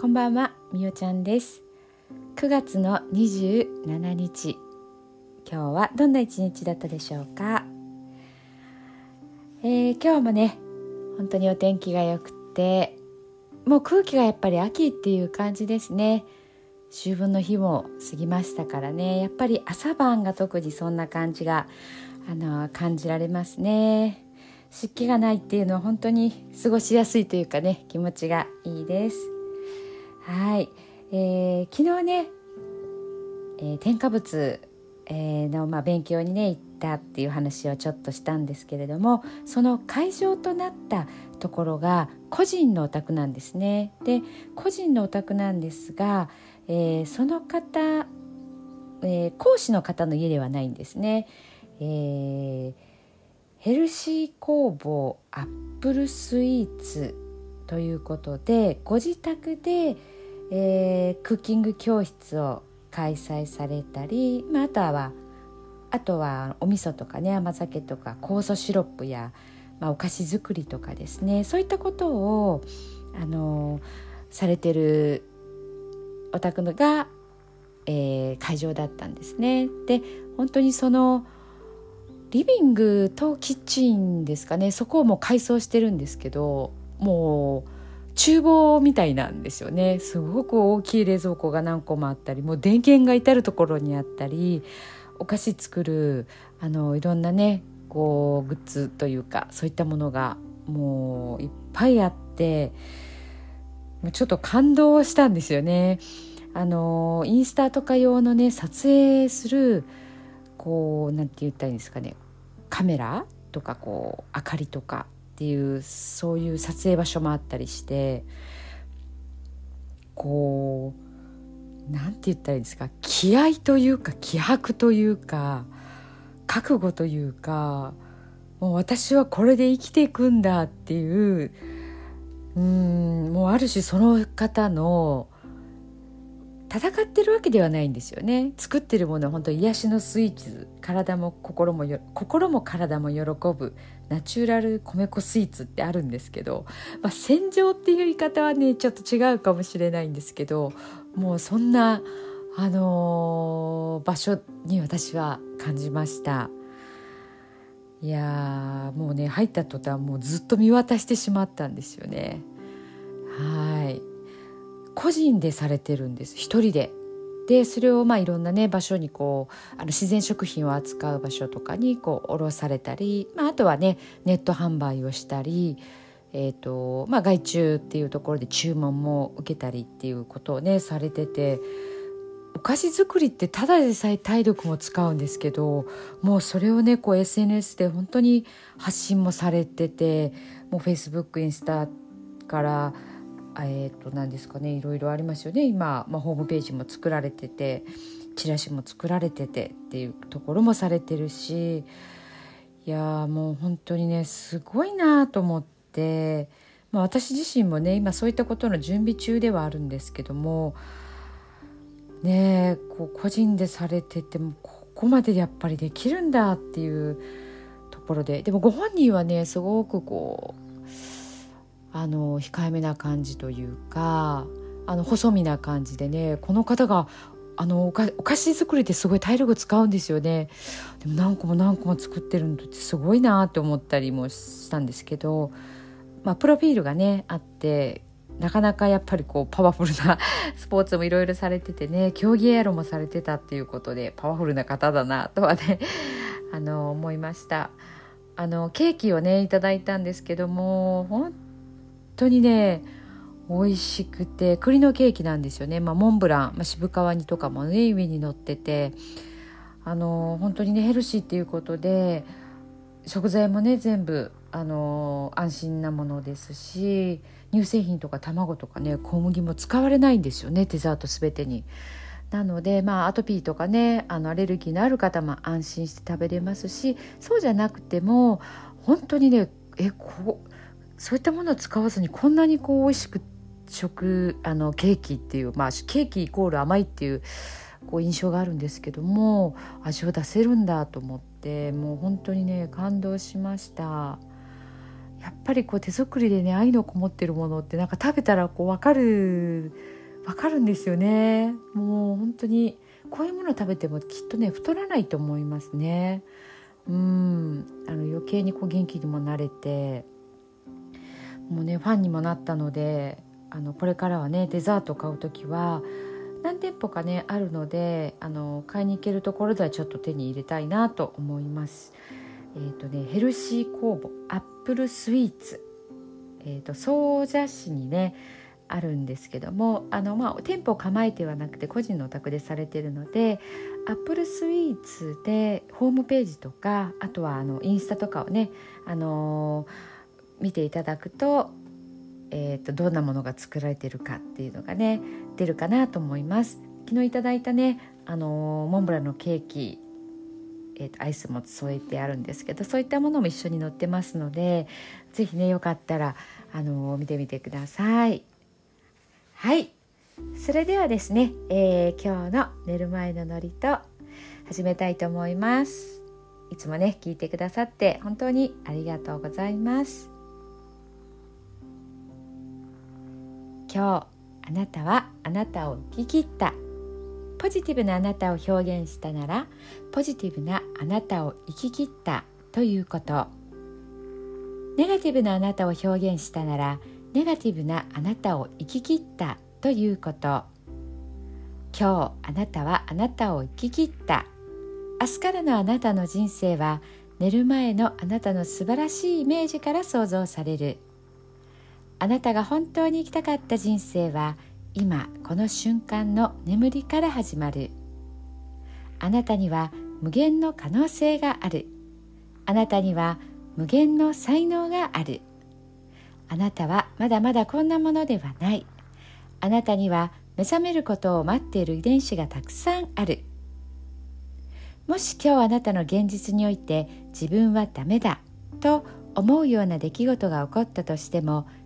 こんばんは、みおちゃんです。9月の27日今日はどんな一日だったでしょうか、えー、今日もね本当にお天気が良くてもう空気がやっぱり秋っていう感じですね。秋分の日も過ぎましたからね。やっぱり朝晩が特にそんな感じがあの感じられますね。湿気がないっていうのは本当に過ごしやすいというかね気持ちがいいです。はい、えー、昨日ね、えー、添加物、えー、の、まあ、勉強にね行ったっていう話をちょっとしたんですけれどもその会場となったところが個人のお宅なんですね。で個人のお宅なんですが、えー、その方、えー、講師の方の家ではないんですね、えー、ヘルシー工房アップルスイーツということでご自宅でえー、クッキング教室を開催されたり、まあ、あとはあとはお味噌とかね甘酒とか酵素シロップや、まあ、お菓子作りとかですねそういったことをあのされてるお宅のが、えー、会場だったんですね。で本当にそのリビングとキッチンですかねそこをもう改装してるんですけどもう厨房みたいなんですよねすごく大きい冷蔵庫が何個もあったりもう電源が至る所にあったりお菓子作るあのいろんなねこうグッズというかそういったものがもういっぱいあってもうちょっと感動したんですよね。あのインスタとか用のね撮影するこうなんて言ったらいいんですかねカメラとかこう明かりとかっていうそういう撮影場所もあったりしてこうなんて言ったらいいんですか気合というか気迫というか覚悟というかもう私はこれで生きていくんだっていううんもうある種その方の戦ってるわけではないんですよね。作ってるものは本当癒しのスイーツ。体も心も心も体も喜ぶ。ナチュラル米粉スイーツってあるんですけど、まあ、戦場っていう言い方はねちょっと違うかもしれないんですけど。もうそんな、あのー、場所に私は感じました。いやもうね入った途端もうずっと見渡してしまったんですよね。はい。個人でされてるんです。一人で。でそれをまあいろんなね場所にこうあの自然食品を扱う場所とかにこう卸されたり、まあ、あとはねネット販売をしたり、えーとまあ、外注っていうところで注文も受けたりっていうことをねされててお菓子作りってただでさえ体力も使うんですけどもうそれをねこう SNS で本当に発信もされててもう Facebook インスタからえー、と何ですかねいろいろありますよね。今、まあ、ホームページも作られててチラシも作られててっていうところもされてるしいやもう本当にねすごいなと思って、まあ、私自身もね今そういったことの準備中ではあるんですけどもねこう個人でされててもここまでやっぱりできるんだっていうところででもご本人はねすごくこうあの控えめな感じというかあの細身な感じでねこの方があのお菓子作りってすごい体力使うんですよね。でも何個も何個も作ってるのってすごいなって思ったりもしたんですけど、まあ、プロフィールがねあってなかなかやっぱりこうパワフルな スポーツもいろいろされててね競技エアロもされてたっていうことでパワフルな方だなとはねあの思いました。あのケーキをねいただいたんですけども本当にね美味しくて栗のケーキなんですよね、まあ、モンブラン、まあ、渋皮煮とかもね上に乗っててあの本当にねヘルシーっていうことで食材もね全部あの安心なものですし乳製品とか卵とかね小麦も使われないんですよねデザート全てに。なので、まあ、アトピーとかねあのアレルギーのある方も安心して食べれますしそうじゃなくても本当にねえこうそういったものを使わずにこんなにこう美味しく食あのケーキっていうまあケーキイコール甘いっていうこう印象があるんですけども味を出せるんだと思ってもう本当にね感動しました。やっぱりこう手作りでね愛のこもってるものってなんか食べたらこう分かる分かるんですよね。もう本当にこういうもの食べてもきっとね太らないと思いますね。うん。あの余計にこう元気にもなれて。もうねファンにもなったのであのこれからはねデザート買う時は何店舗かねあるのであの買いに行けるところではちょっと手に入れたいなと思います。えーとね、ヘルシー工房アップルスイーツ、えーと、総社市にねあるんですけどもあの、まあ、店舗を構えてはなくて個人のお宅でされてるのでアップルスイーツでホームページとかあとはあのインスタとかをね、あのー、見ていただくと,、えーと、どんなものが作られてるかっていうのがね出るかなと思います。昨日いただいたね、あのー、モンブランのケーキえーと、アイスも添えてあるんですけどそういったものも一緒に載ってますので是非ねよかったらあの見てみてください。はいそれではですね、えー、今日の寝る前のノリと始めたいと思います。いつもね聞いてくださって本当にありがとうございます。今日あなたはあなたを生き切った。ポジティブなあなたを表現したならポジティブなあなたを生き切ったということ。ネガティブなあなたを表現したならネガティブなあなたを生き切ったということ。今日あなたはあなたを生き切った。明日からのあなたの人生は寝る前のあなたの素晴らしいイメージから想像される。あなたが本当に生きたかった人生は今この瞬間の眠りから始まる。あなたには無限の可能性がある。あなたには無限の才能がある。あなたはまだまだこんなものではない。あなたには目覚めることを待っている遺伝子がたくさんある。もし今日あなたの現実において自分はダメだと思うような出来事が起こったとしても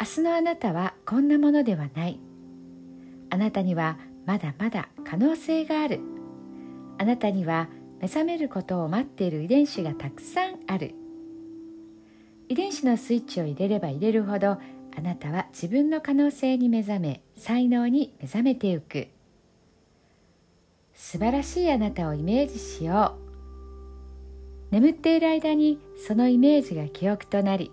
明日のあなたはこんなものではない。あなたにはまだまだ可能性がある。あなたには目覚めることを待っている遺伝子がたくさんある。遺伝子のスイッチを入れれば入れるほどあなたは自分の可能性に目覚め才能に目覚めてゆく。素晴らしいあなたをイメージしよう。眠っている間にそのイメージが記憶となり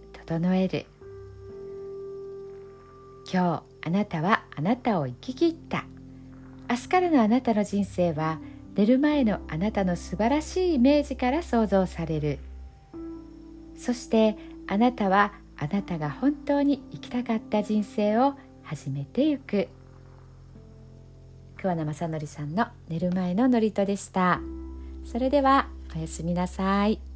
整える。今日あなたはあなたを生き切った。明日からのあなたの人生は寝る前のあなたの素晴らしいイメージから想像される。そしてあなたはあなたが本当に生きたかった人生を始めてゆく。桑名正則さんの寝る前の祝詞でした。それではおやすみなさい。